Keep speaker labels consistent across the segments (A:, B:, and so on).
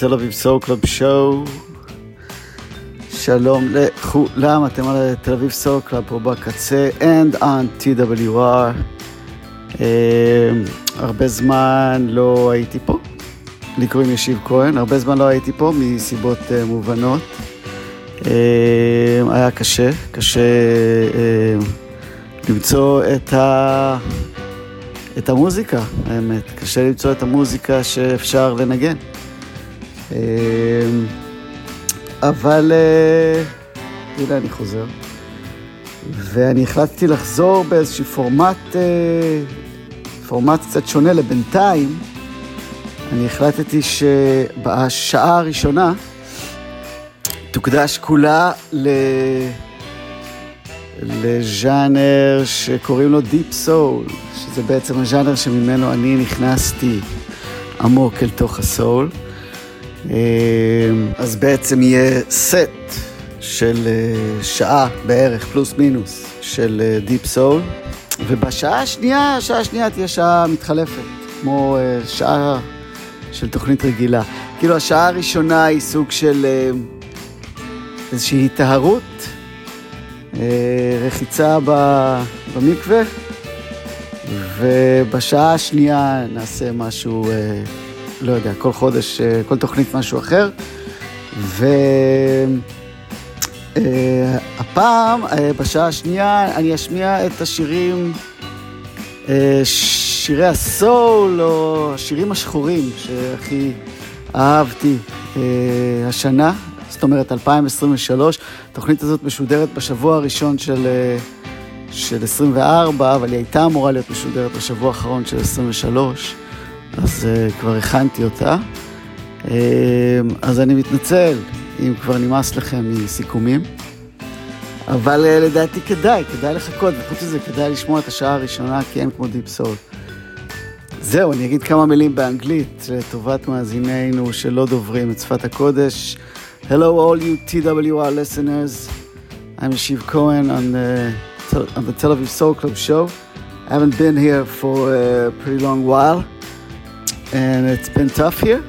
A: Tel Aviv Soul Club show. שלום לכולם, אתם על תל אביב סול קלאב פה בקצה and on TWR. Uh, הרבה זמן לא הייתי פה, לי קוראים ישיב כהן, הרבה זמן לא הייתי פה מסיבות uh, מובנות. Uh, היה קשה, קשה למצוא את ה... את המוזיקה, האמת. קשה למצוא את המוזיקה שאפשר לנגן. אמ, אבל אה, הנה אני חוזר. ואני החלטתי לחזור באיזשהו פורמט, אה, פורמט קצת שונה לבינתיים. אני החלטתי שבשעה הראשונה תוקדש כולה ל... לז'אנר שקוראים לו Deep Soul, שזה בעצם הז'אנר שממנו אני נכנסתי עמוק אל תוך הסול. אז בעצם יהיה סט של אה, שעה בערך, פלוס מינוס, של אה, Deep Soul, ובשעה השנייה, השעה השנייה תהיה שעה מתחלפת, כמו אה, שעה של תוכנית רגילה. כאילו השעה הראשונה היא סוג של איזושהי היטהרות. רחיצה במקווה, ובשעה השנייה נעשה משהו, לא יודע, כל חודש, כל תוכנית משהו אחר. והפעם, בשעה השנייה, אני אשמיע את השירים, שירי הסול, או השירים השחורים שהכי אהבתי השנה, זאת אומרת 2023. התוכנית הזאת משודרת בשבוע הראשון של, של 24, אבל היא הייתה אמורה להיות משודרת בשבוע האחרון של 23, אז uh, כבר הכנתי אותה. Uh, אז אני מתנצל אם כבר נמאס לכם מסיכומים, אבל uh, לדעתי כדאי, כדאי לחכות, וחוץ מזה כדאי לשמוע את השעה הראשונה, כי אין כמו דיפ סול. זהו, אני אגיד כמה מילים באנגלית לטובת מאזינינו שלא דוברים את שפת הקודש. Hello, all you TWR listeners. I'm Shiv Cohen on the, on the Tel Aviv Soul Club show. I haven't been here for a pretty long while, and it's been tough here.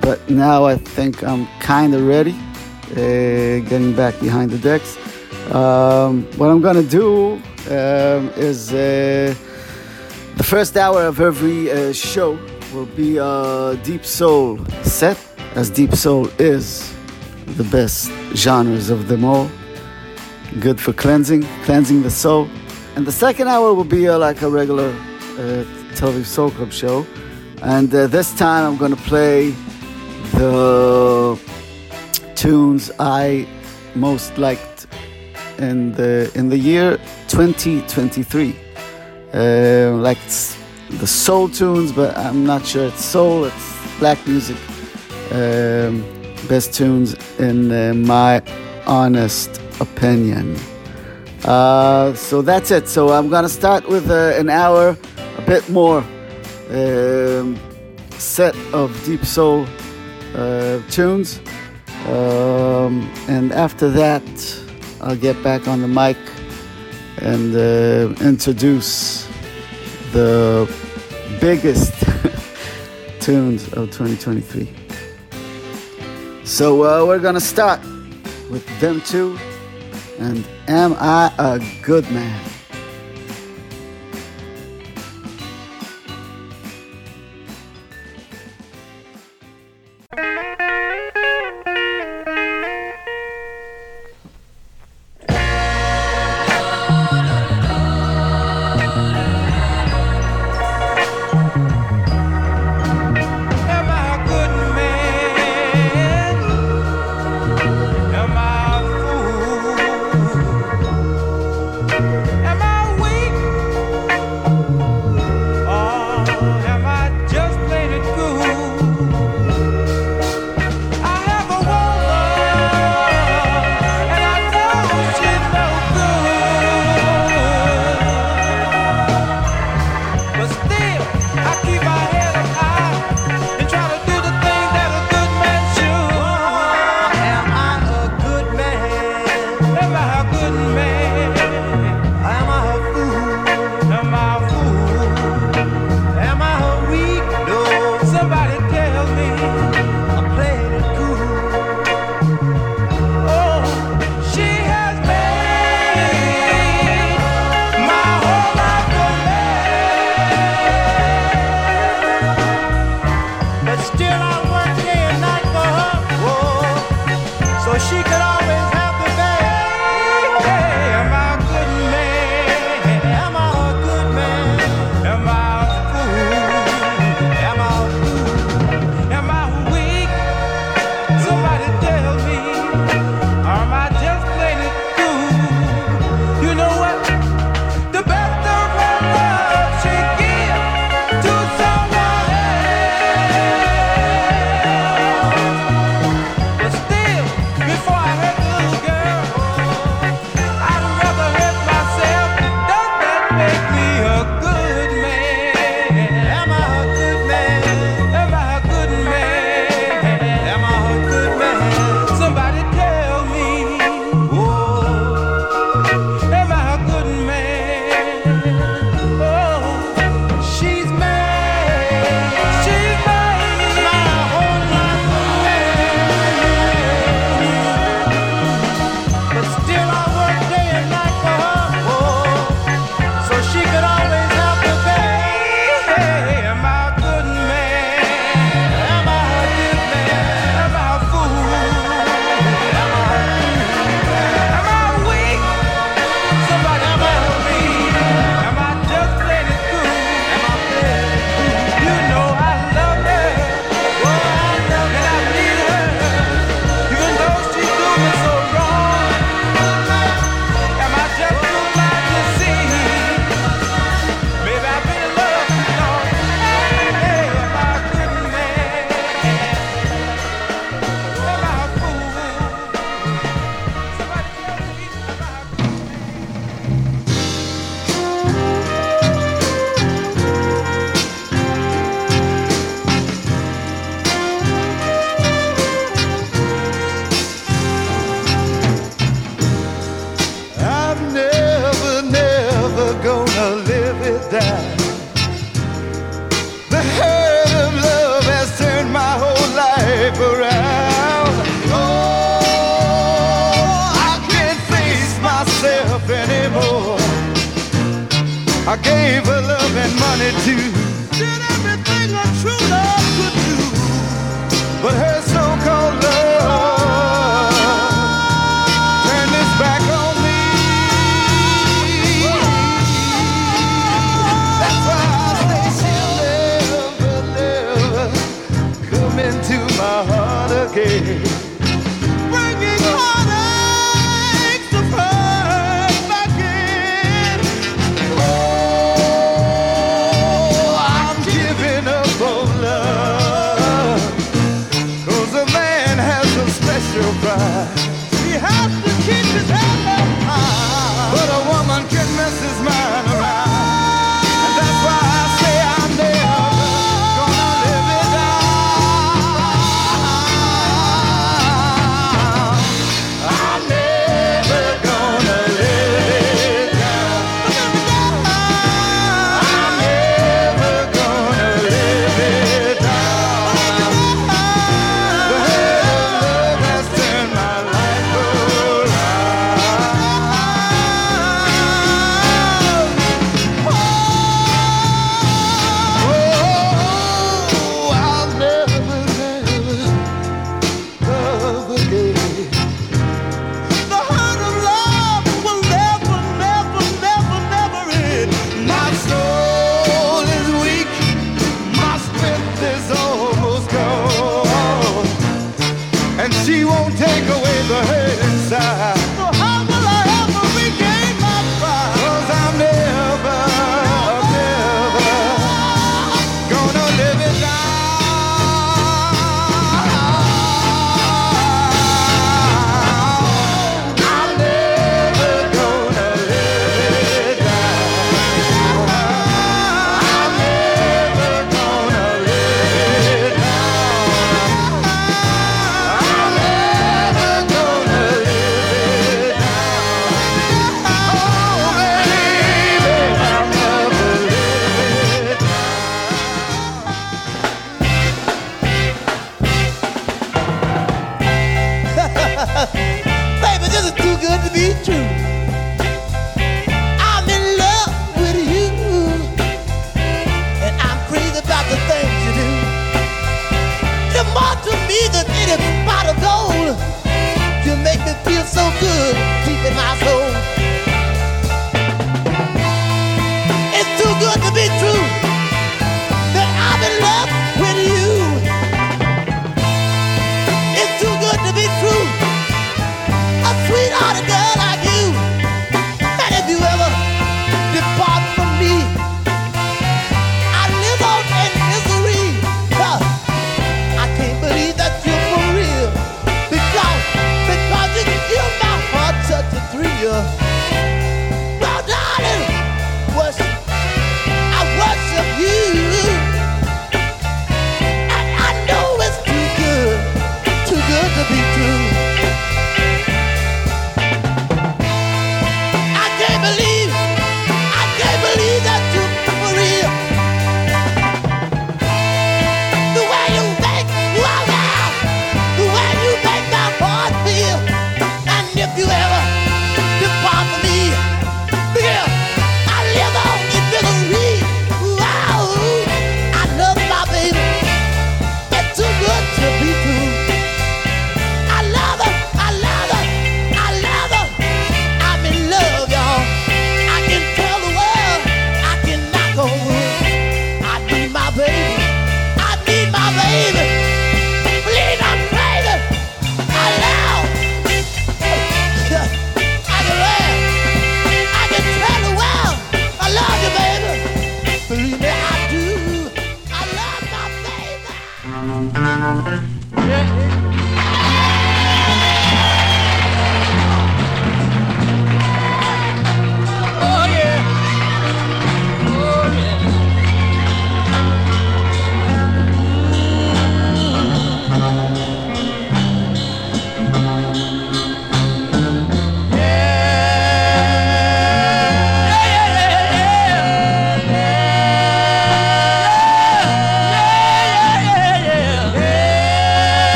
A: But now I think I'm kind of ready, uh, getting back behind the decks. Um, what I'm gonna do um, is uh, the first hour of every uh, show will be a deep soul set as Deep Soul is the best genres of them all. Good for cleansing, cleansing the soul. And the second hour will be uh, like a regular uh, Tel Aviv Soul Club show. And uh, this time I'm going to play the tunes I most liked in the in the year 2023. Uh, like the soul tunes, but I'm not sure it's soul. It's black music um, best tunes in uh, my honest opinion. Uh, so that's it. So I'm gonna start with uh, an hour, a bit more um, set of deep soul uh, tunes, um, and after that, I'll get back on the mic and uh, introduce the biggest tunes of 2023. So uh, we're gonna start with them two, and am I a good man?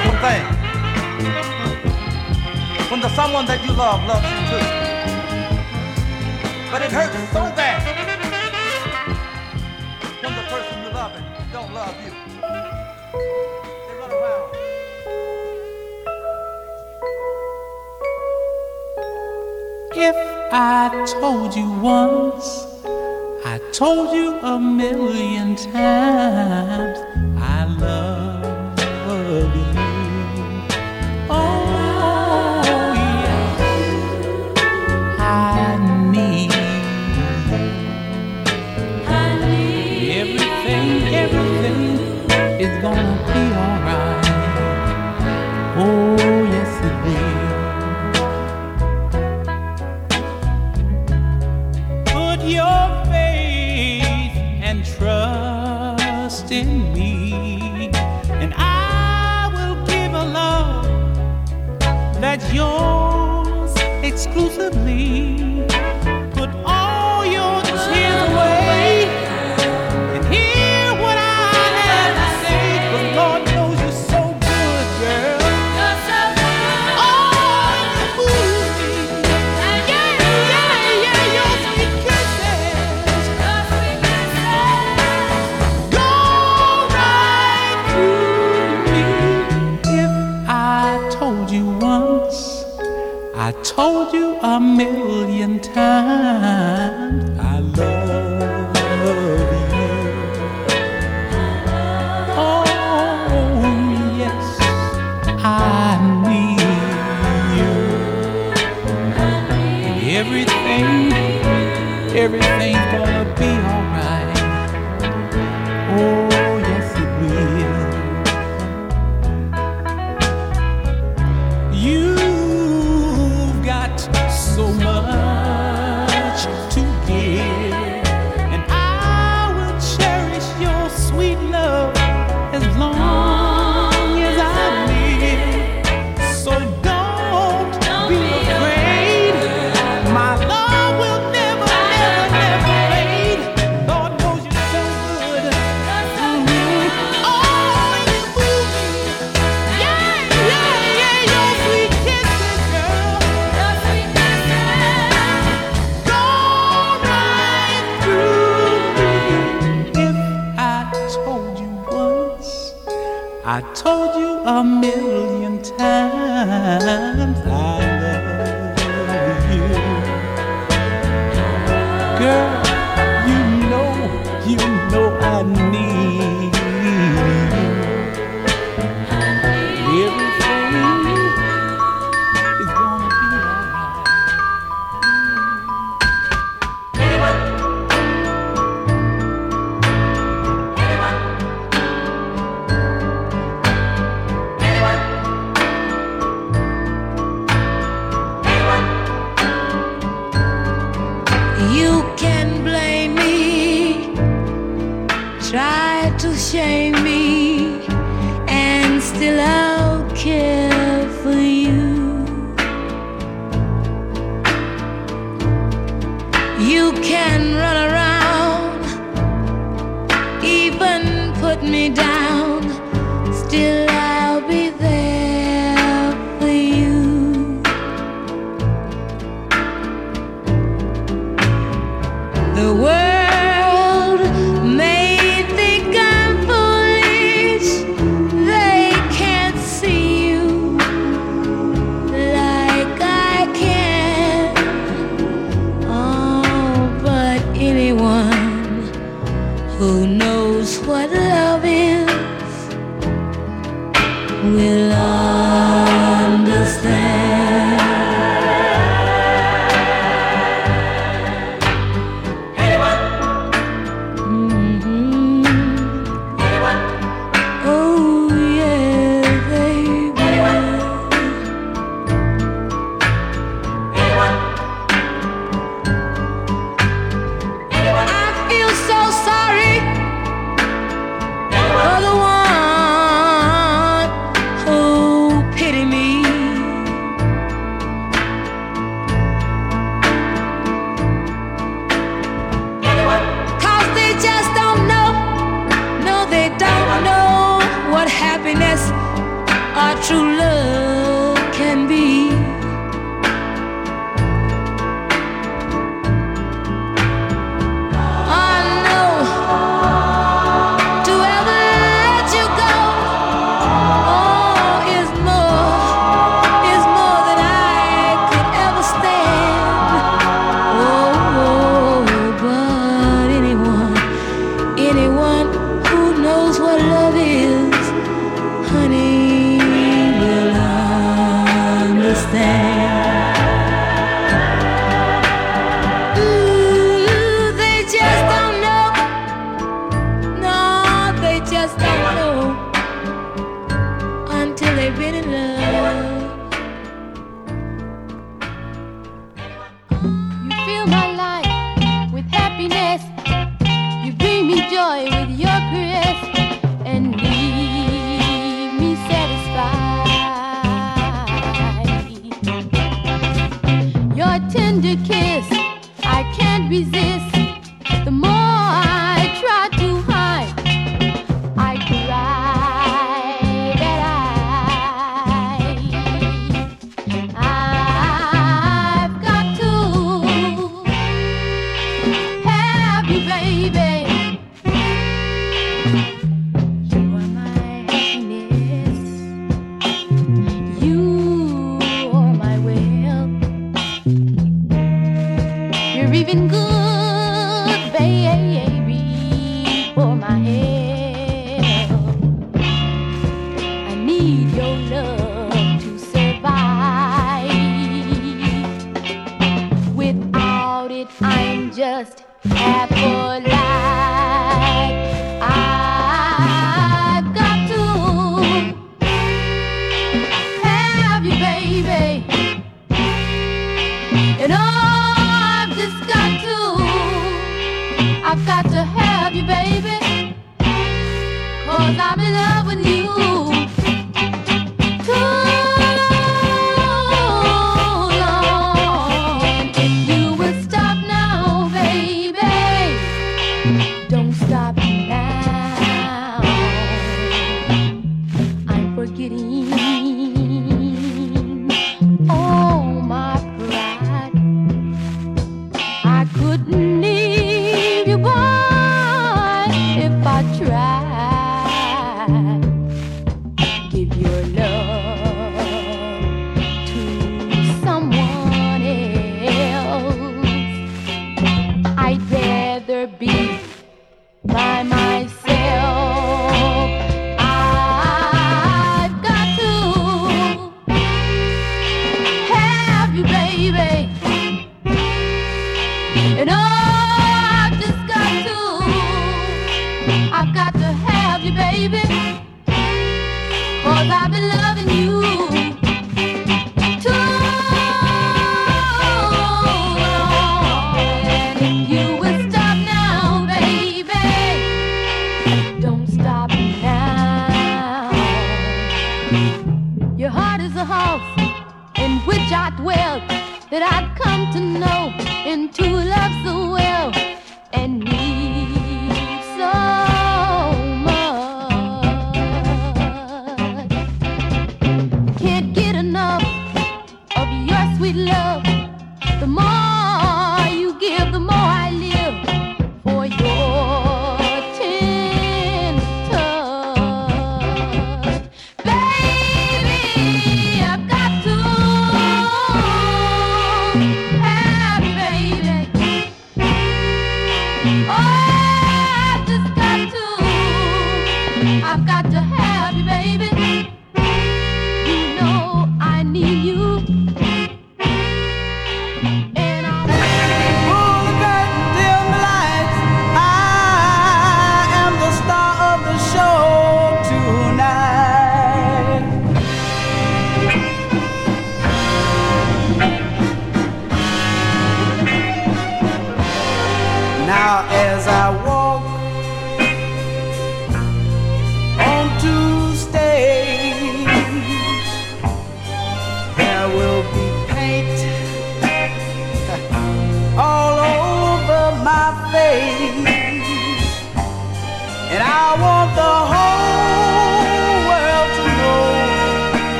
B: beautiful thing. When the someone that you love loves you too. But it hurts so bad when the person you love don't love you. They run around.
C: If I told you once, I told you a million times meu You
D: can run around, even put me down. Still.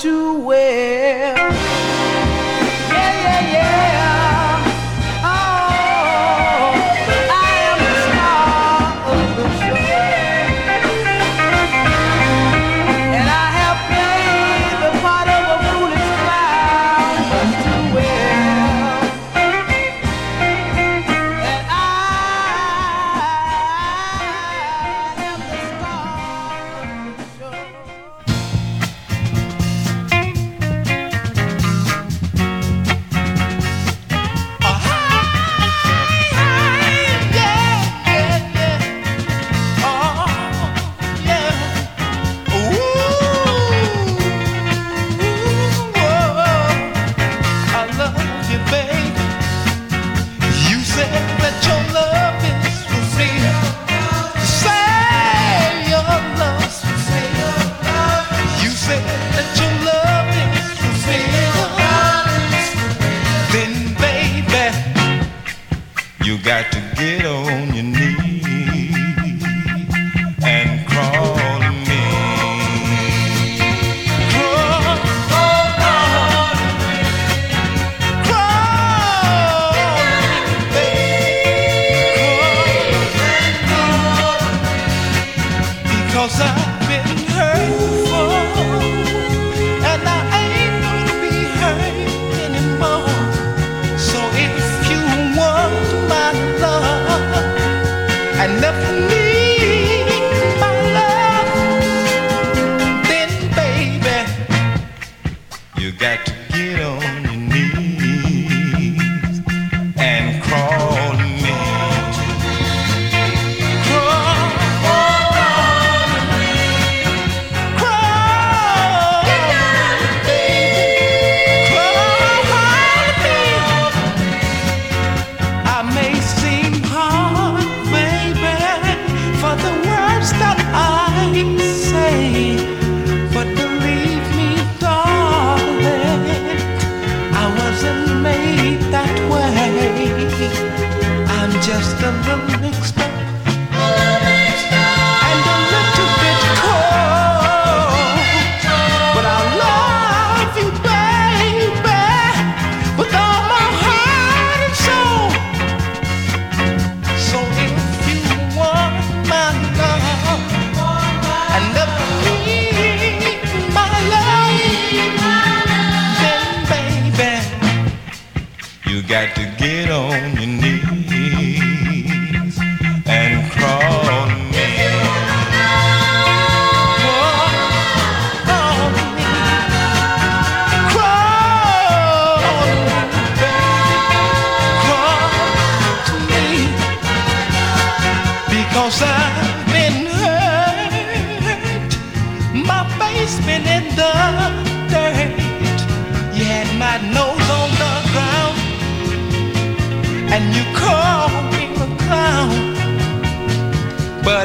D: 주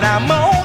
D: I'm
E: on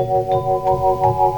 F: When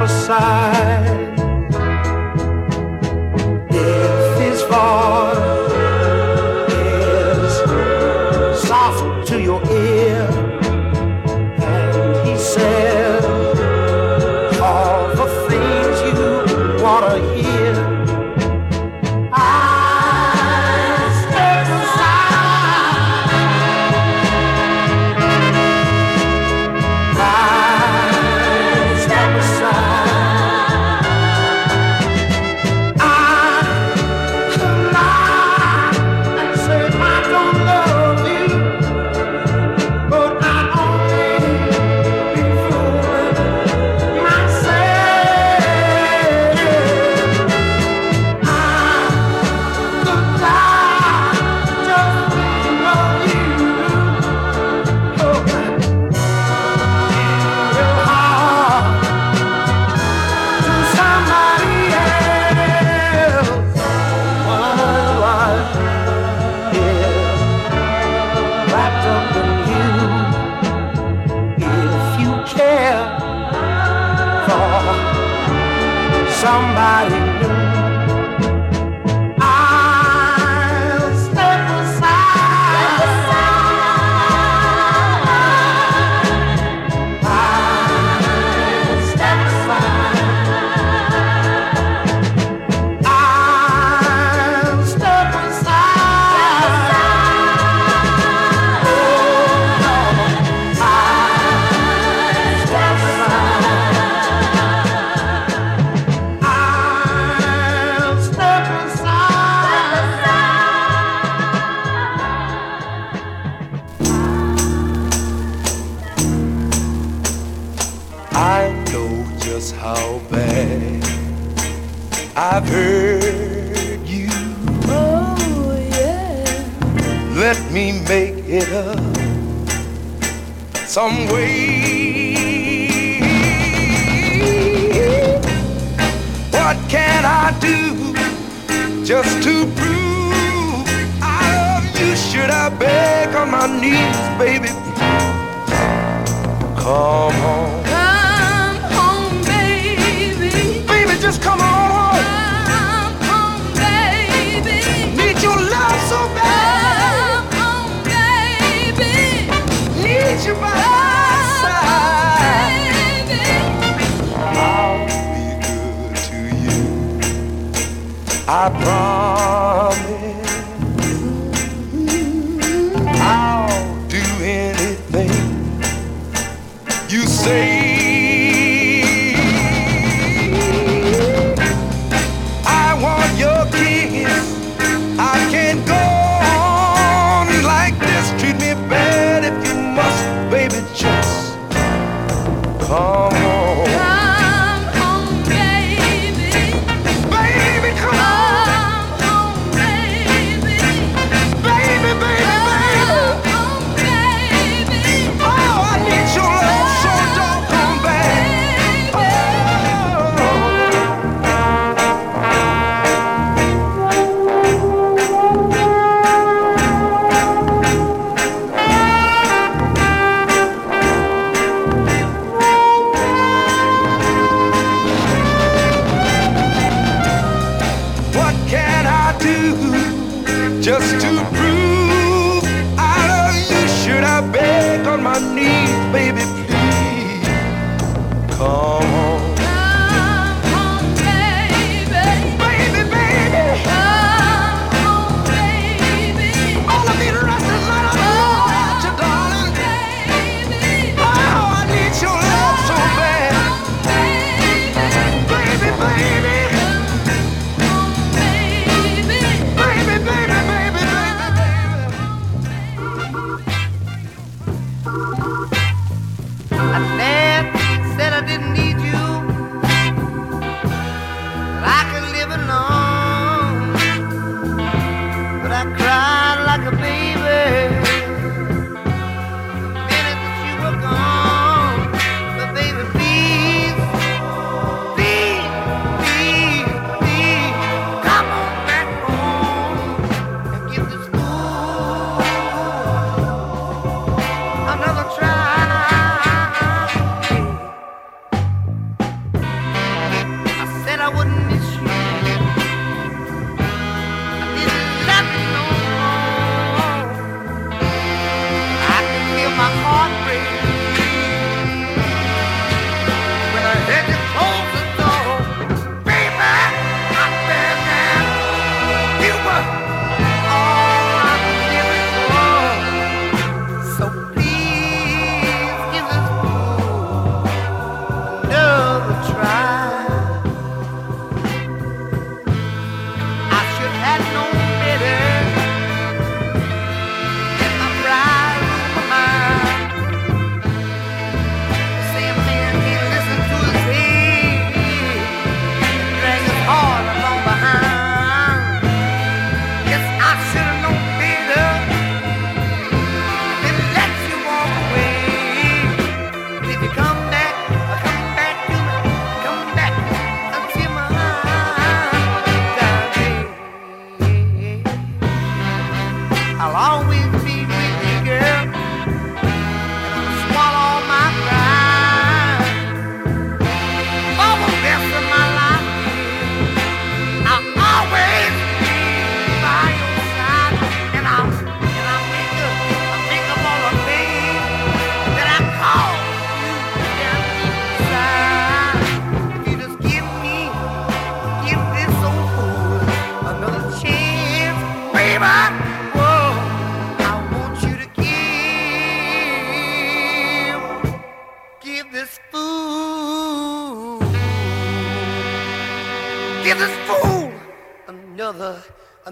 F: I'll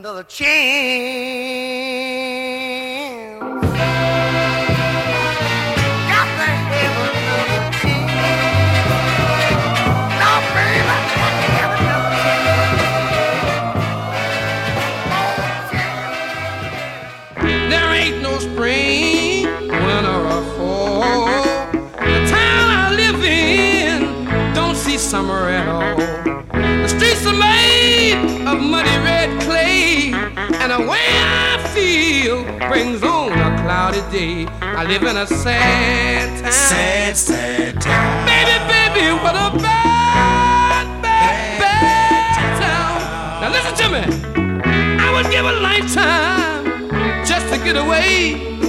F: another chance. I
C: live in a sad town. Sad, sad town. Baby, baby, what a bad, bad, bad, bad town. town. Now listen to me. I would give a lifetime just to get away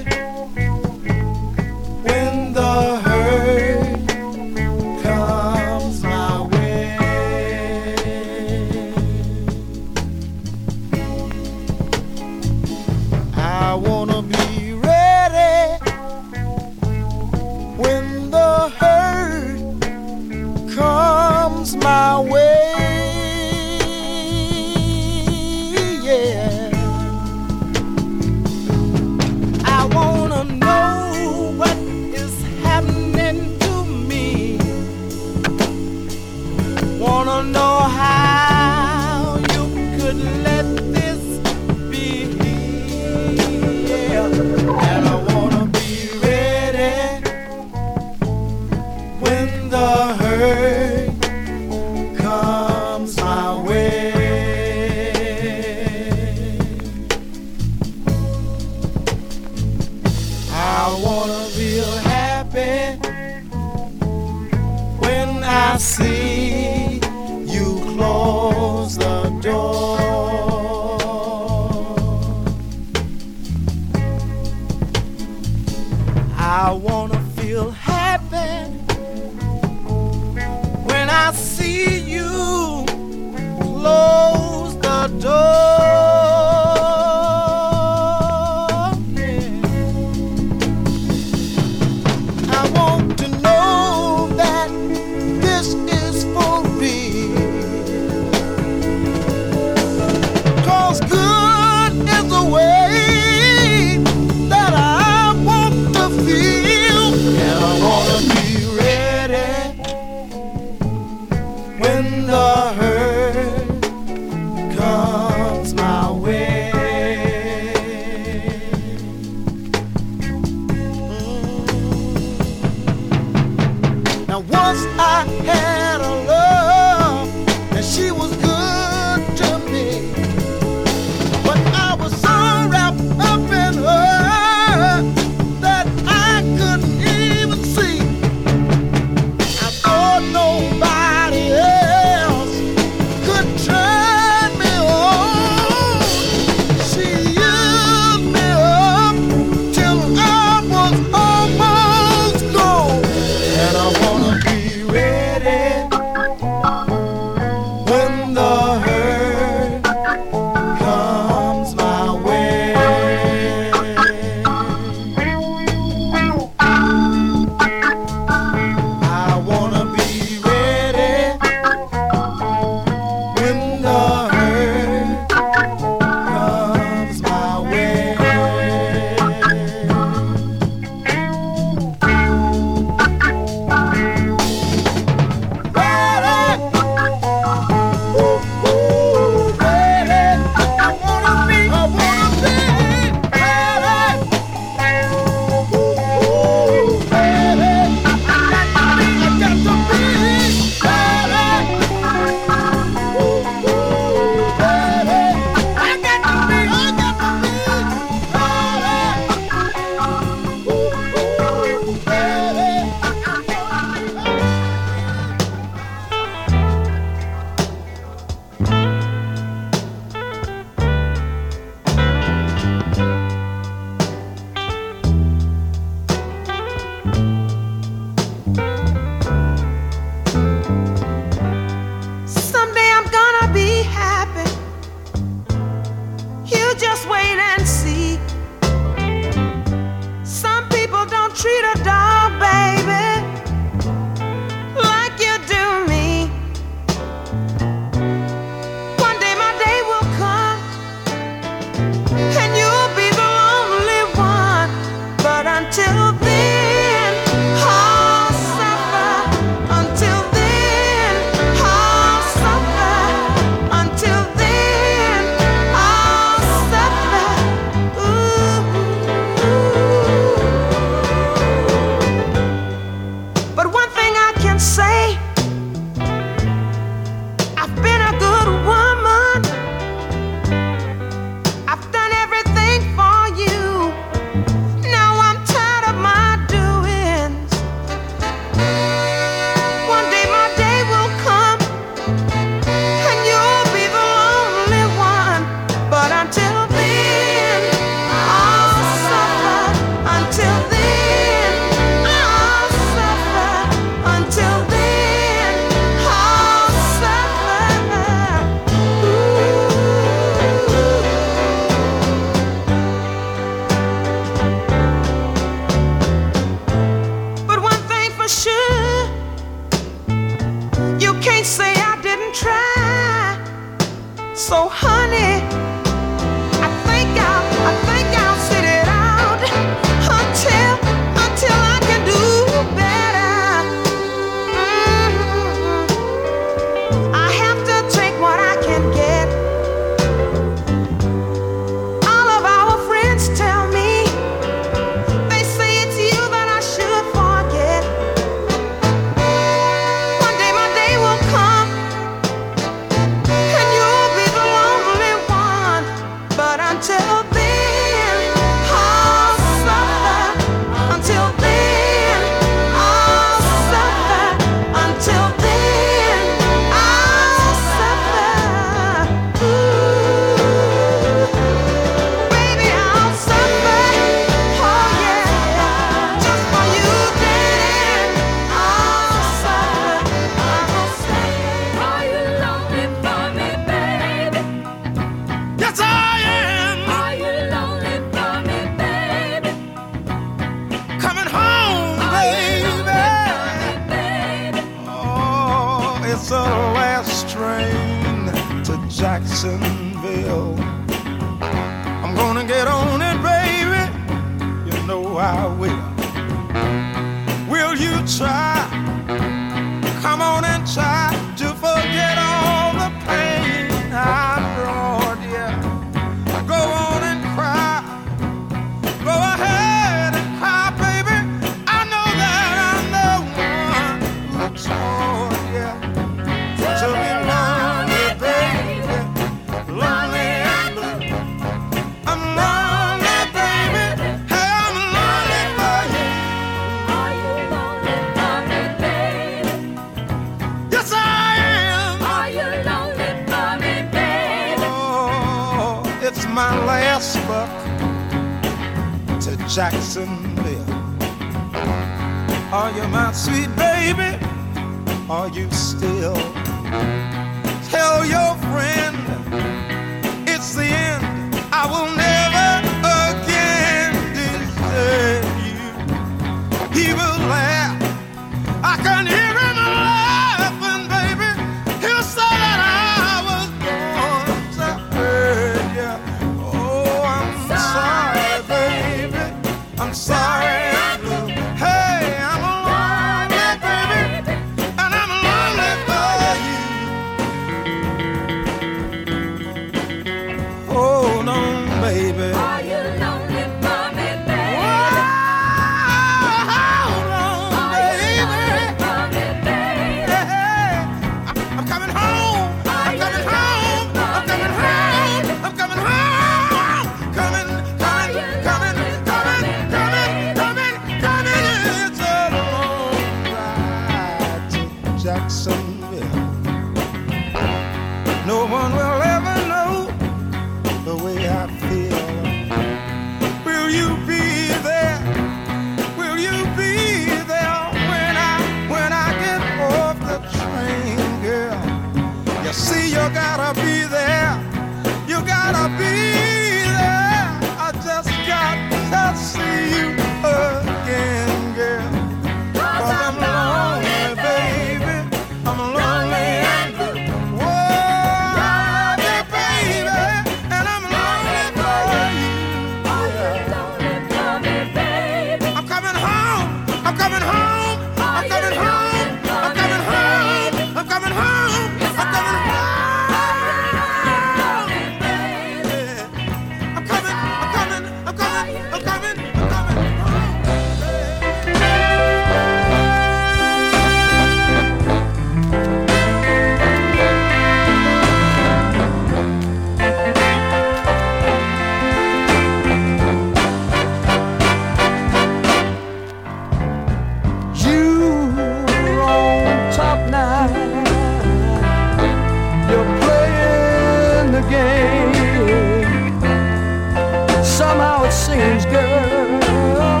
E: things, girl.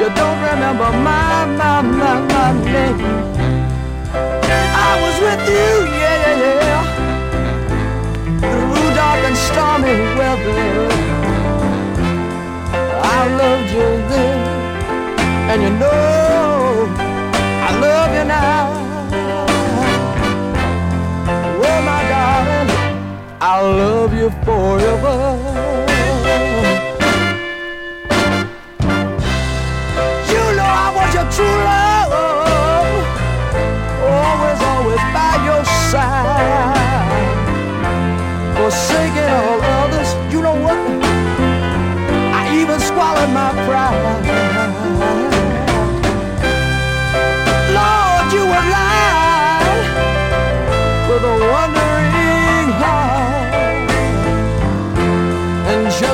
E: You
B: don't remember my, my, my, my name. I was with you, yeah, yeah, yeah. Through dark and stormy weather. I loved you then, and you know I love you now. Oh, I love you forever.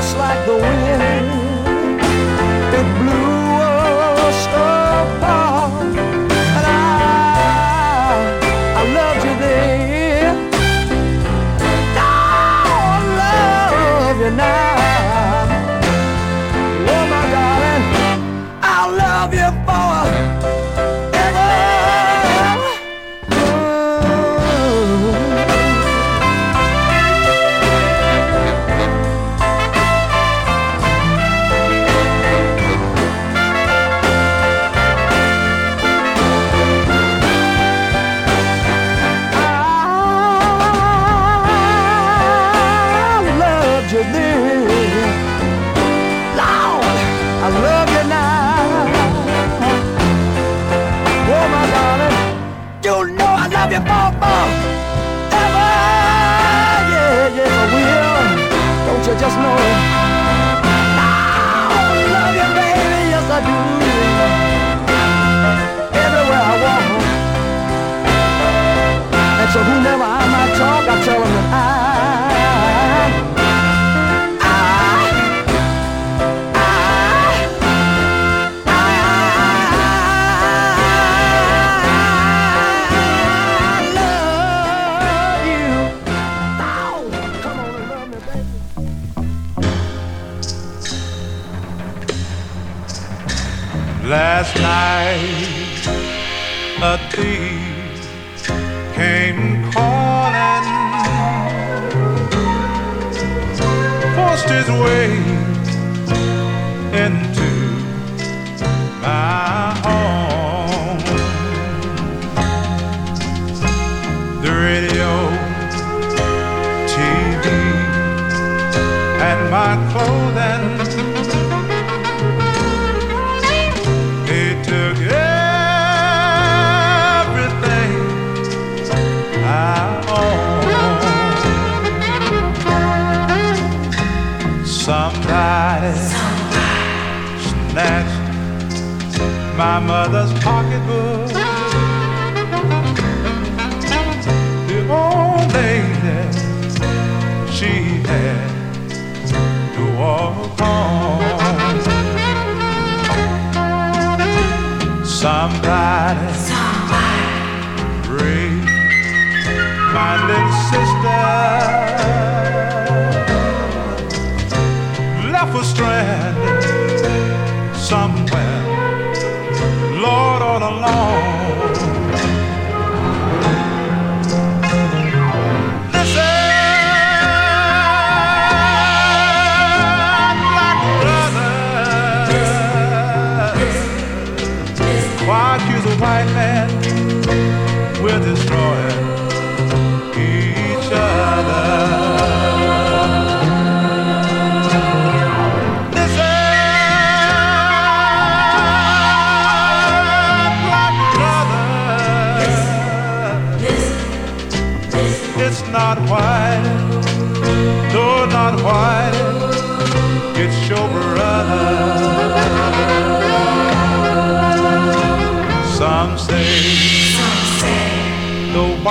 B: just like the wind.
G: half a strand somewhere, Lord, all alone.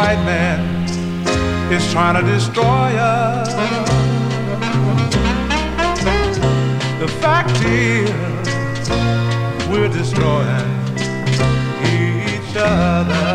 G: white man is trying to destroy us. The fact is, we're destroying each other.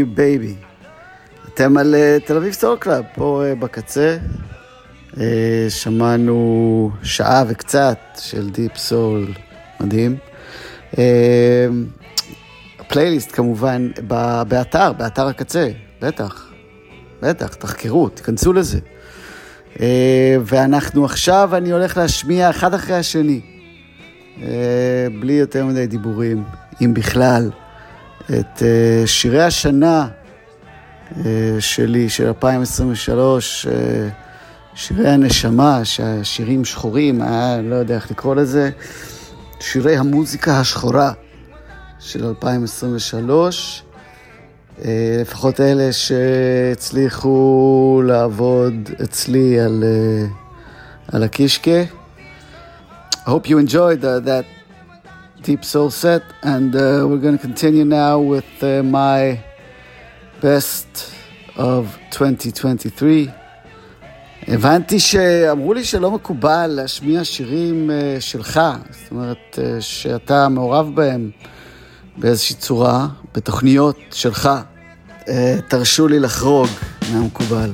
A: You baby. אתם על אה, תל אביב סול קלאב, פה אה, בקצה. אה, שמענו שעה וקצת של דיפ סול מדהים. הפלייליסט כמובן ב- באתר, באתר הקצה, בטח, בטח, תחקרו, תיכנסו לזה. אה, ואנחנו עכשיו, אני הולך להשמיע אחד אחרי השני, אה, בלי יותר מדי דיבורים, אם בכלל, את אה, שירי השנה אה, שלי, של 2023, אה, שירי הנשמה, שהשירים שחורים, אה, לא יודע איך לקרוא לזה, שירי המוזיקה השחורה של 2023. אה, לפחות אלה שהצליחו לעבוד אצלי על, על הקישקה. I hope you enjoyed uh, that deep soul set, and uh, we're going to continue now with uh, my best of 2023. הבנתי שאמרו לי שלא מקובל להשמיע שירים uh, שלך, זאת אומרת uh, שאתה מעורב בהם באיזושהי צורה, בתוכניות שלך. Uh, תרשו לי לחרוג מהמקובל.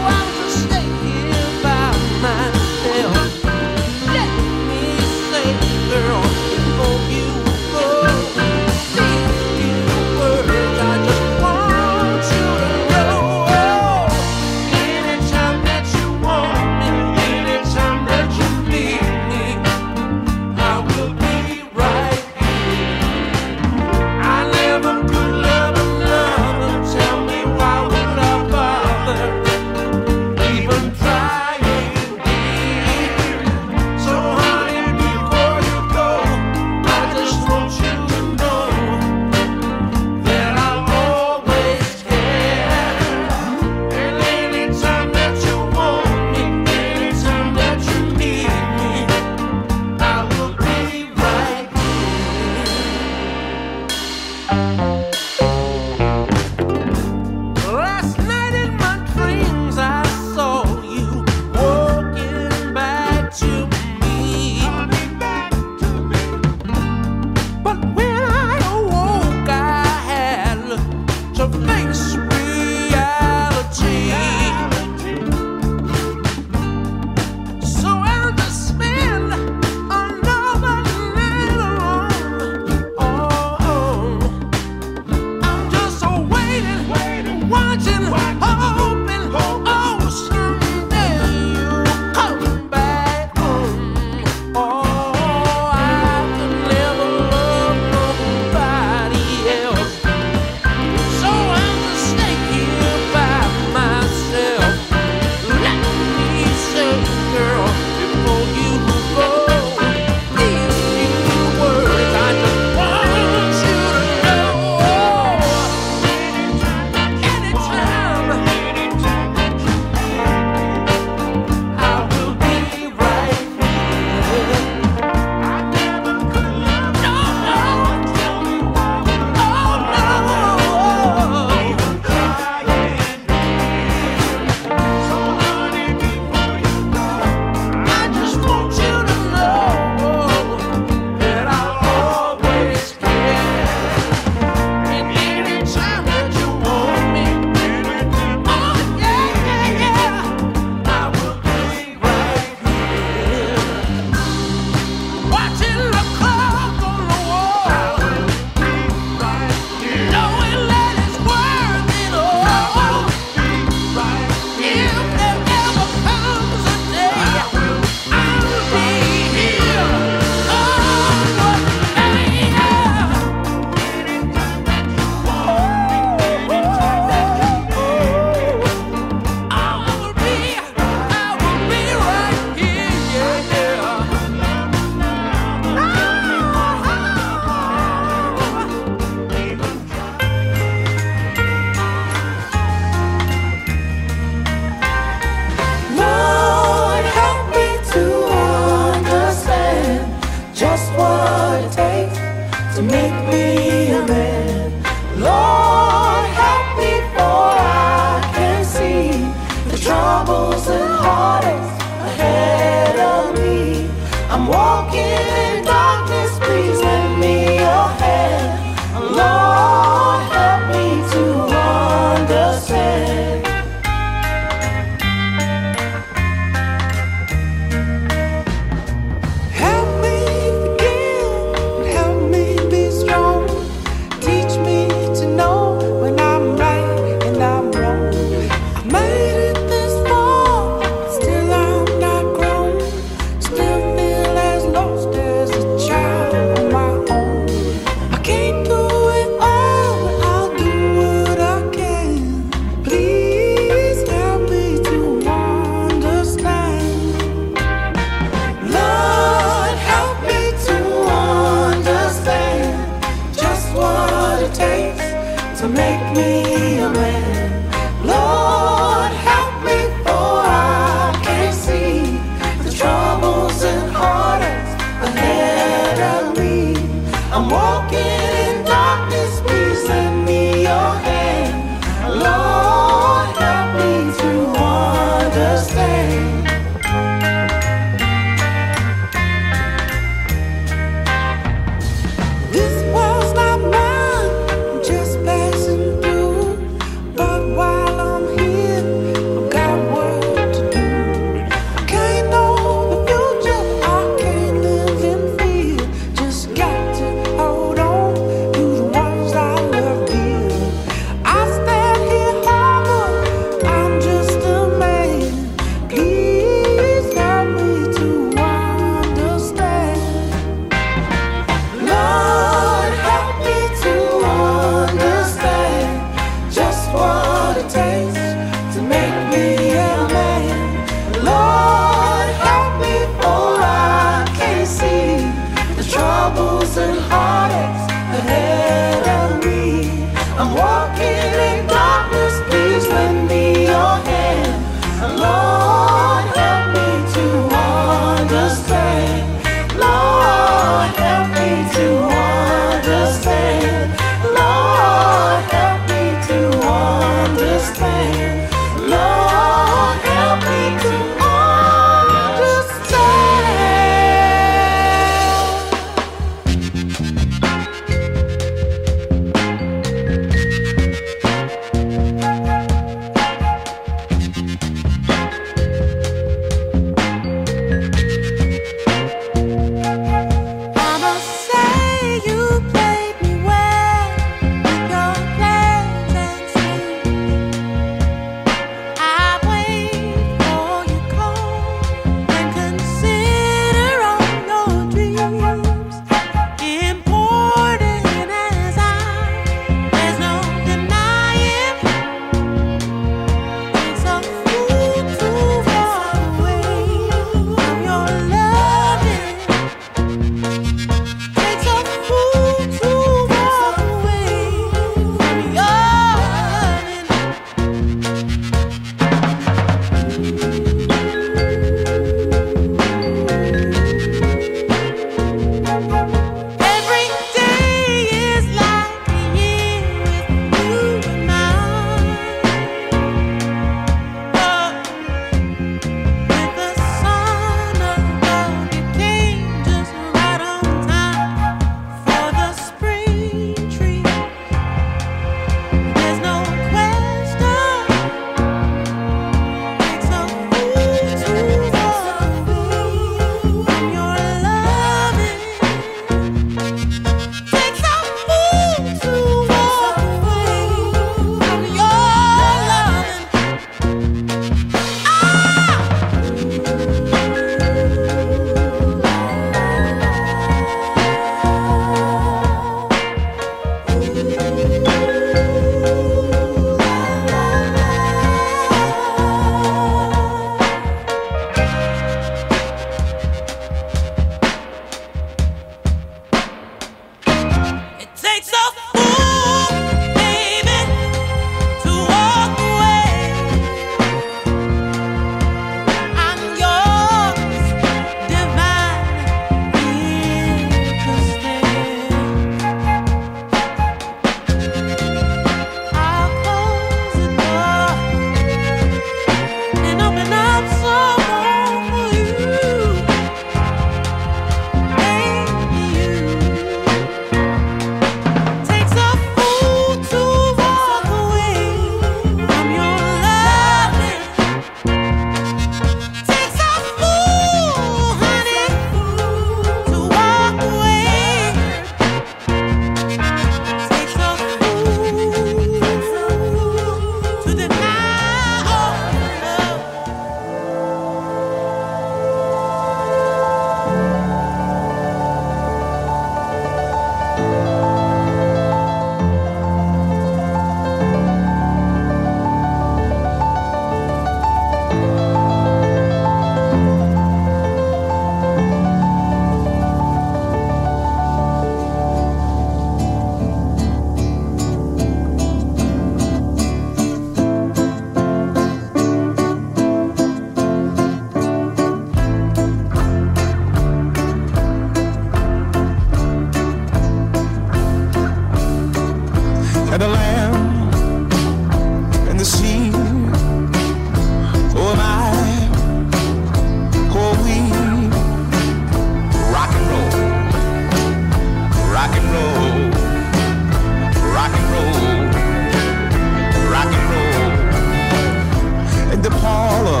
H: The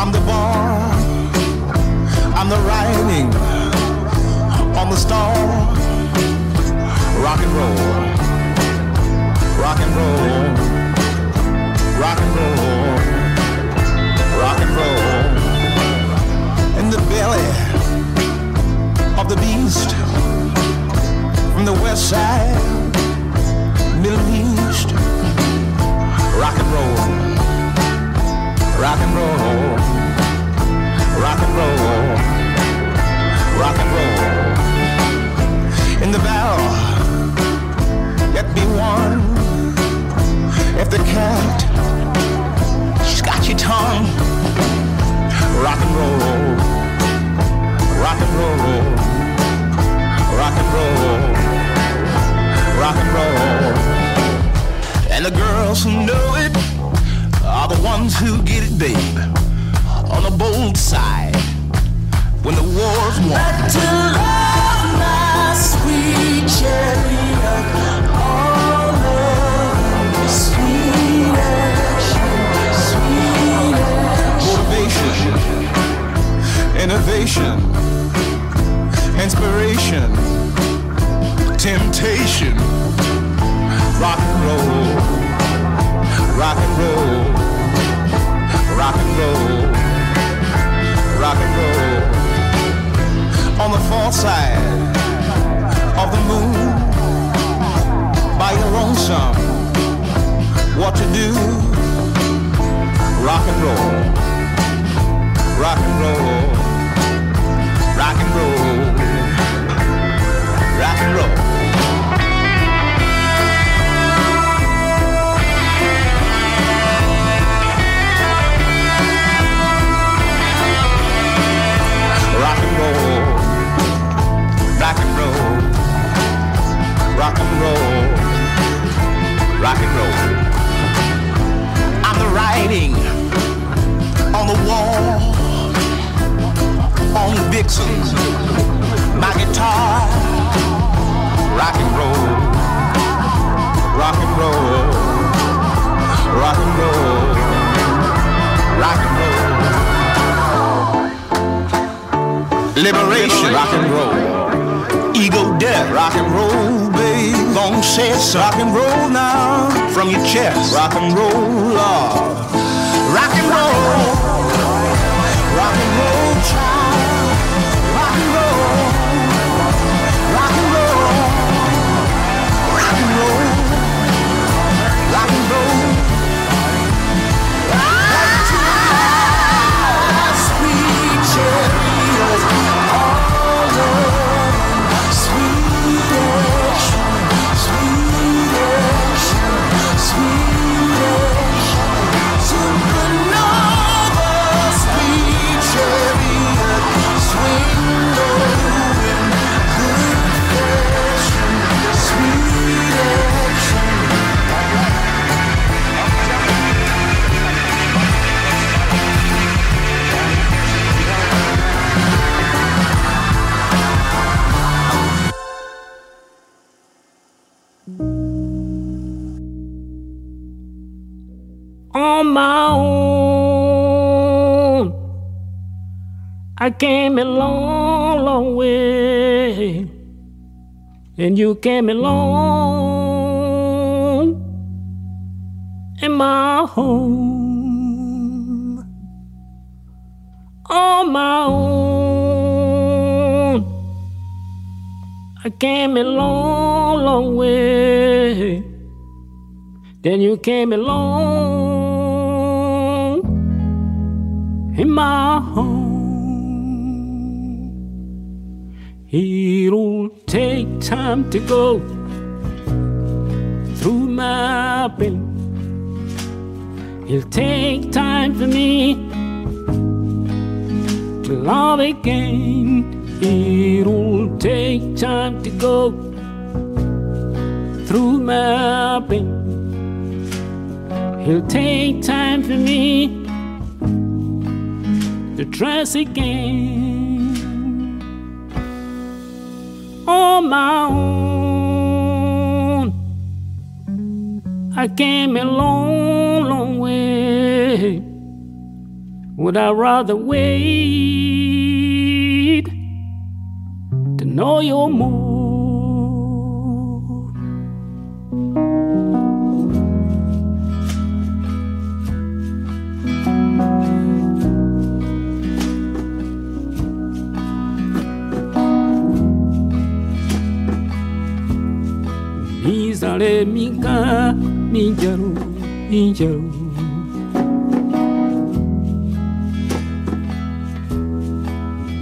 G: I'm the bar, I'm the writing on the star. Rock and roll. Rock and roll, rock and roll, rock and roll. In the belly of the beast. From the west side, Middle East. Rock and roll, rock and roll, rock and roll, rock and roll. In the battle, yet be won if the cat she's got your tongue. Rock and roll. Rock and roll. Rock and roll. Rock and roll. And the girls who know it the ones who get it babe on the bold side when the war's won.
B: But to love my sweet cherry all of sweetest, sweetest.
G: motivation, innovation, inspiration, temptation, rock and roll, rock and roll, rock and roll, rock and roll. On the far side of the moon, by your lonesome, what to do? Rock and roll rock and roll, rock and roll, rock and roll. And roll, rock and roll, rock and roll, rock and roll. I'm the writing on the wall. On Dixon, my guitar, rock and roll, rock and roll, rock and roll, rock and roll. Liberation, rock and roll. Ego death, rock and roll, babe. Long chest, rock and roll now. From your chest, rock and roll, Lord. Rock and roll, rock and roll, child.
I: I came a long, long way, and you came along in my home on my own. I came a long, long way. Then you came along in my home. It'll take time to go through my pain. It'll take time for me to love again. It'll take time to go through my pain. It'll take time for me to trust again on my own. I came a long, long way. Would I rather wait to know you more? Mi sale mi ca mi jaru mi jaru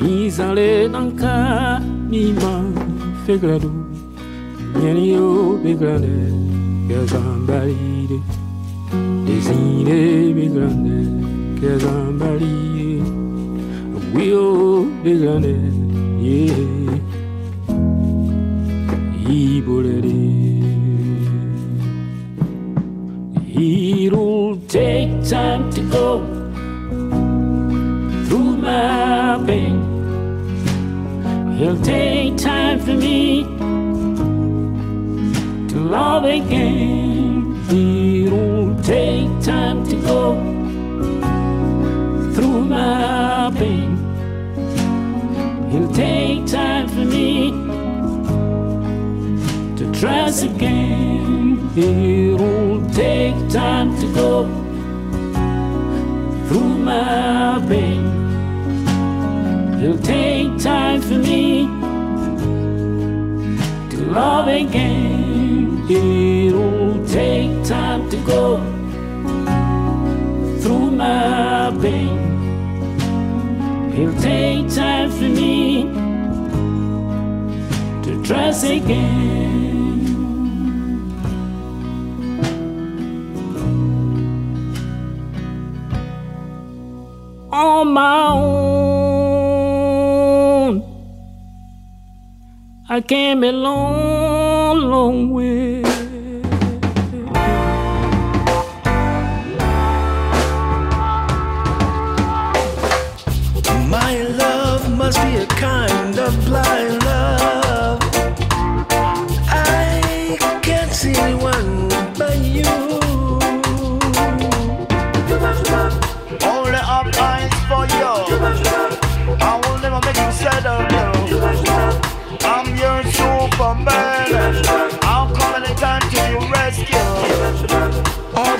I: Mi sale nanka mi ma fegradu. Mieni o begrande che zambarire Desire begrande che zambarire Wio begrande yeah. Ibolere It'll take time to go through my pain. It'll take time for me to love again. It'll take time to go through my pain. It'll take time for me to trust again. It'll take time to go through my pain. It'll take time for me to love again. It'll take time to go through my pain. It'll take time for me to trust again. On my own, I came a long, long way.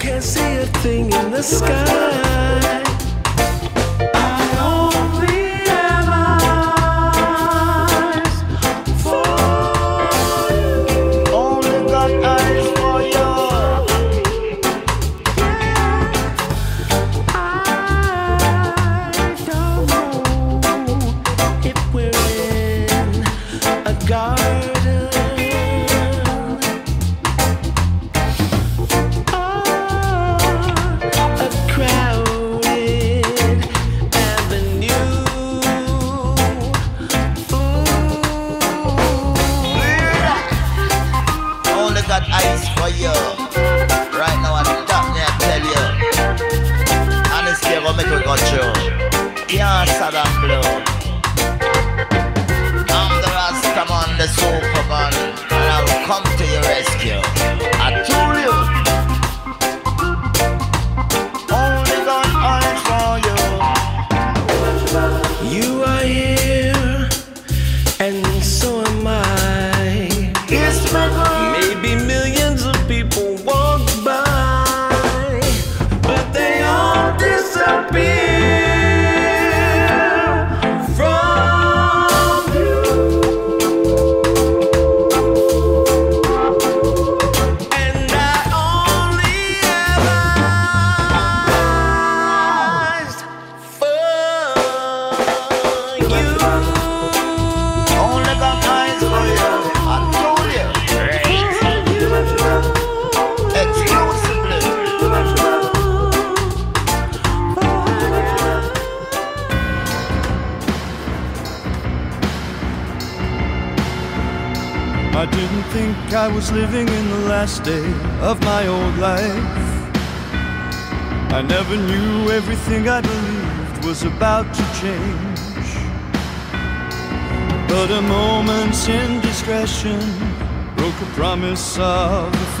E: Can't see a thing in the sky.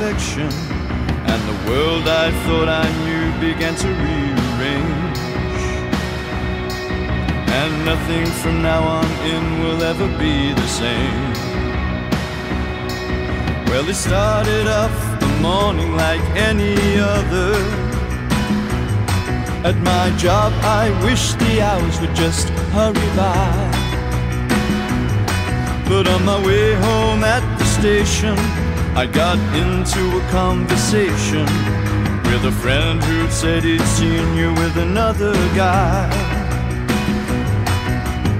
J: affection, and the world I thought I knew began to rearrange. And nothing from now on in will ever be the same. Well, it started off the morning like any other. At my job, I wish the hours would just hurry by. But on my way home at the station, I got into a conversation with a friend who said he'd seen you with another guy.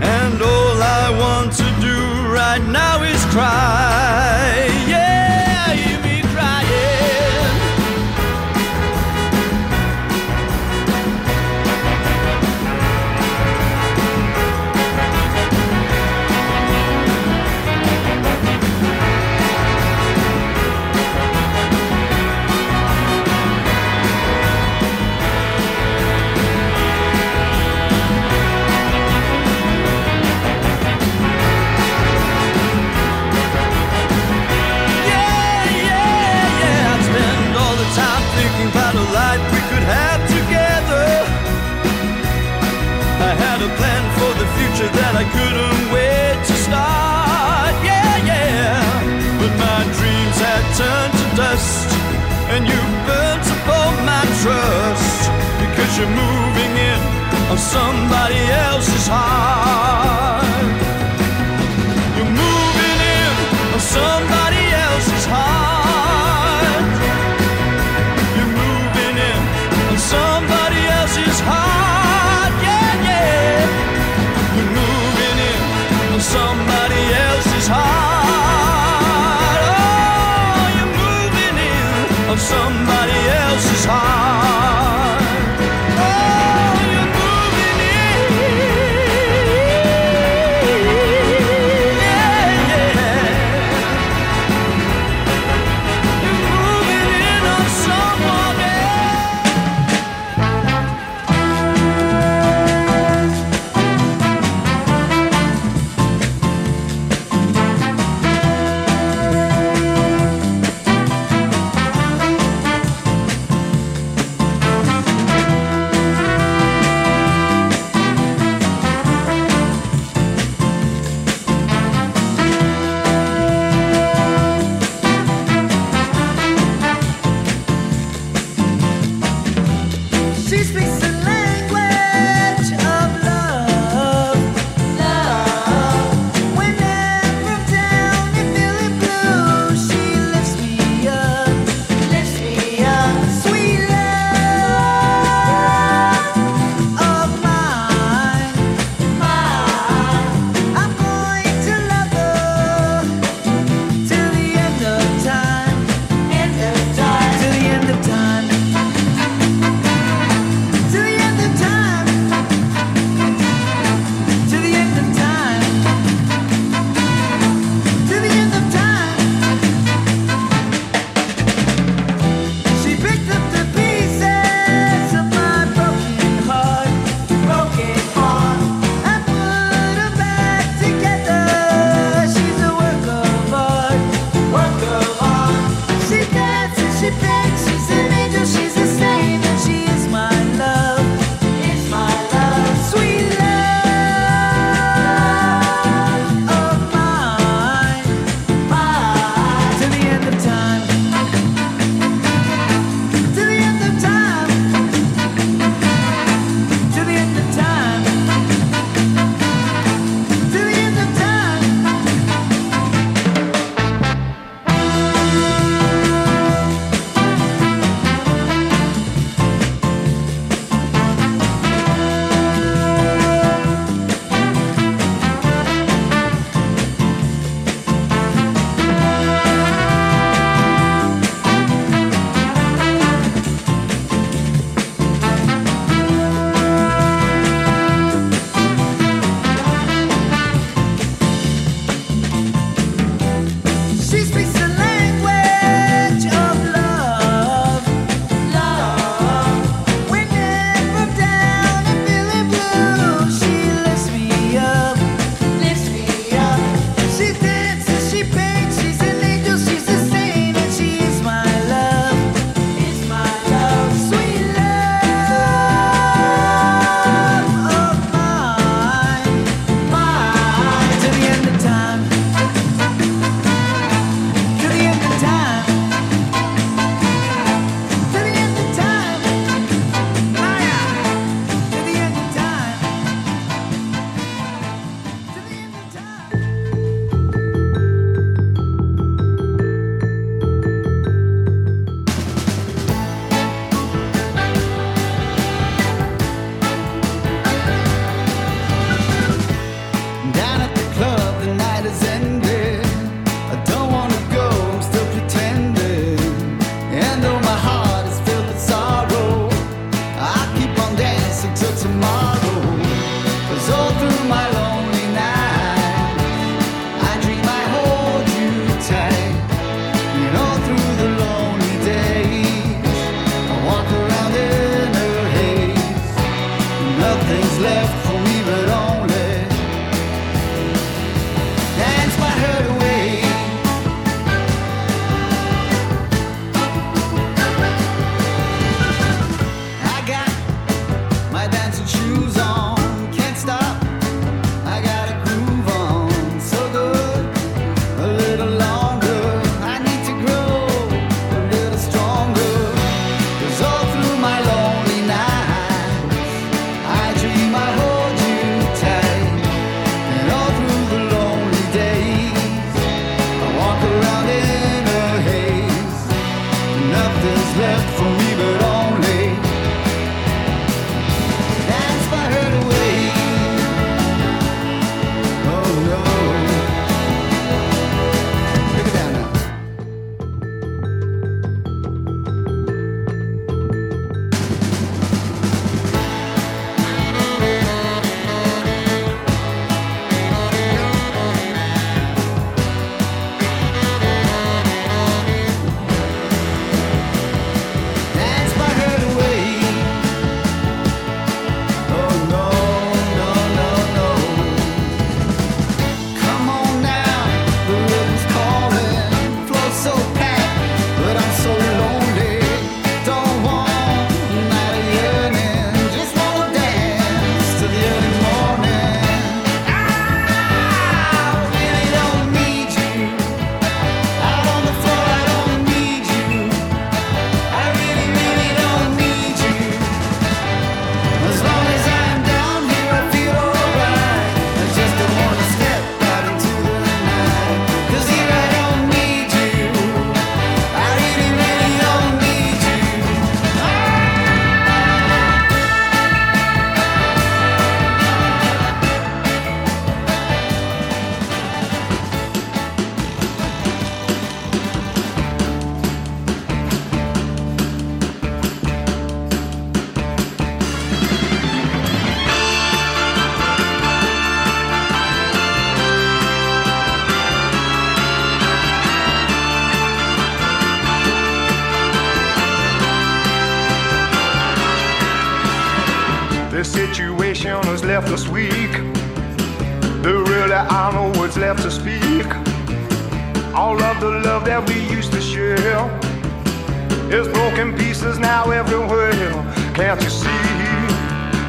J: And all I want to do right now is cry.
E: Left us weak. There really are no words left to speak. All of the love that we used to share is broken pieces now everywhere. Can't you see?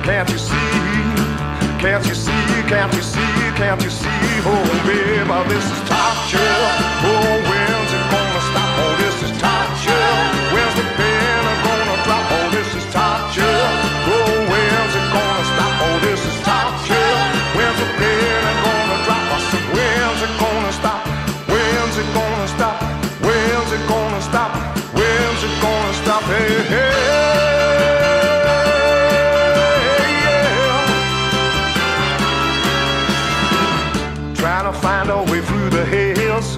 E: Can't you see? Can't you see? Can't you see? Can't you see? Oh, baby, this is torture. Oh, when's it gonna stop? Oh, this is torture. Trying to find our way through the hills.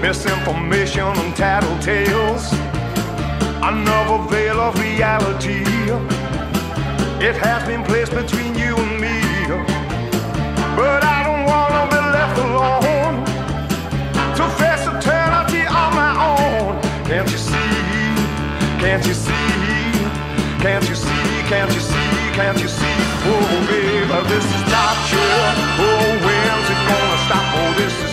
E: Misinformation and tattletales. Another veil of reality. It has been placed between you and me. But I Can't you see? Can't you see? Can't you see? Can't you see? Oh, baby, this is torture. Oh, when's it gonna stop? Oh, this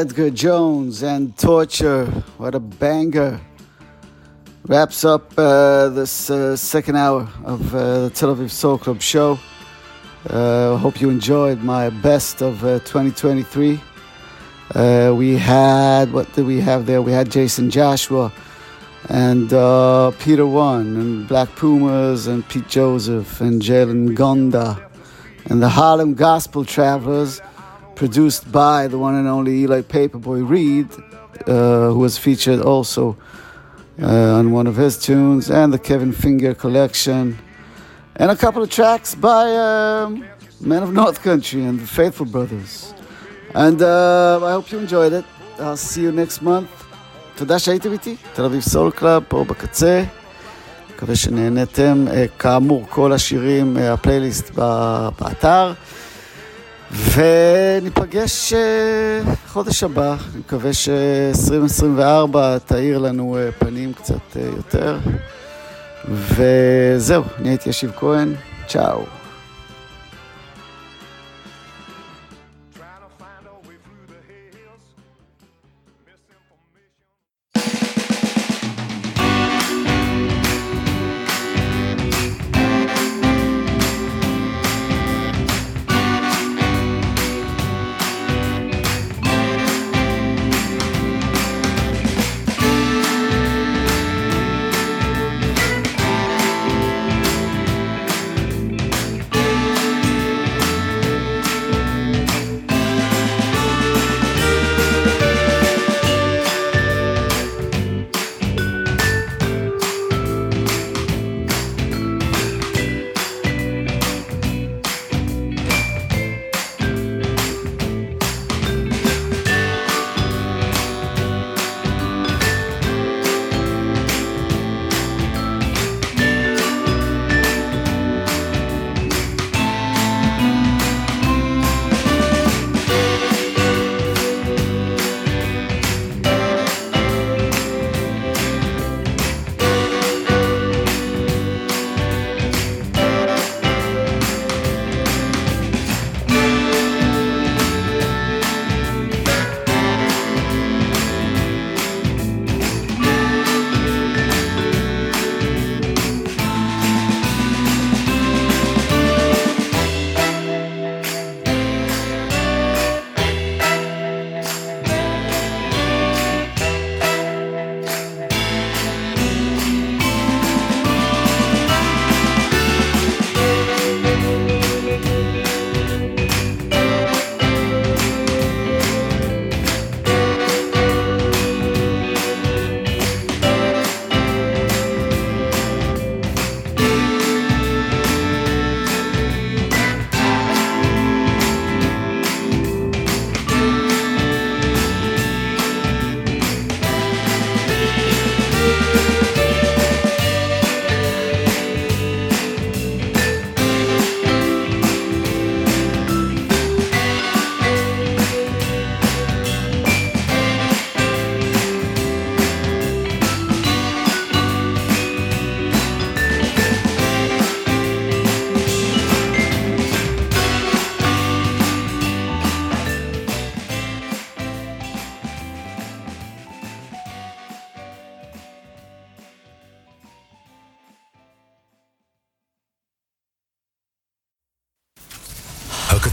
A: Edgar Jones and Torture. What a banger. Wraps up uh, this uh, second hour of uh, the Tel Aviv Soul Club show. Uh, hope you enjoyed my best of uh, 2023. Uh, we had, what did we have there? We had Jason Joshua and Peter One and Black Pumas and Pete Josef and Jalen Ngonda and the Harlem Gospel Travelers produced by the one and only Eli Paperboy Reed, uh, who was featured also uh, on one of his tunes, and the Kevin Fingier collection, and a couple of tracks by um, Men of North Country and the Faithful Brothers. And uh, I hope you enjoyed it. I'll see you next month. תודה שהייתם איתי, תל אביב סול קלאב, פה בקצה. מקווה שנהנתם. כאמור, כל השירים, הפלייליסט באתר. וניפגש אה, חודש הבא, אני מקווה ש-2024 תאיר לנו אה, פנים קצת אה, יותר. וזהו, אני הייתי ישיב כהן, צ'או.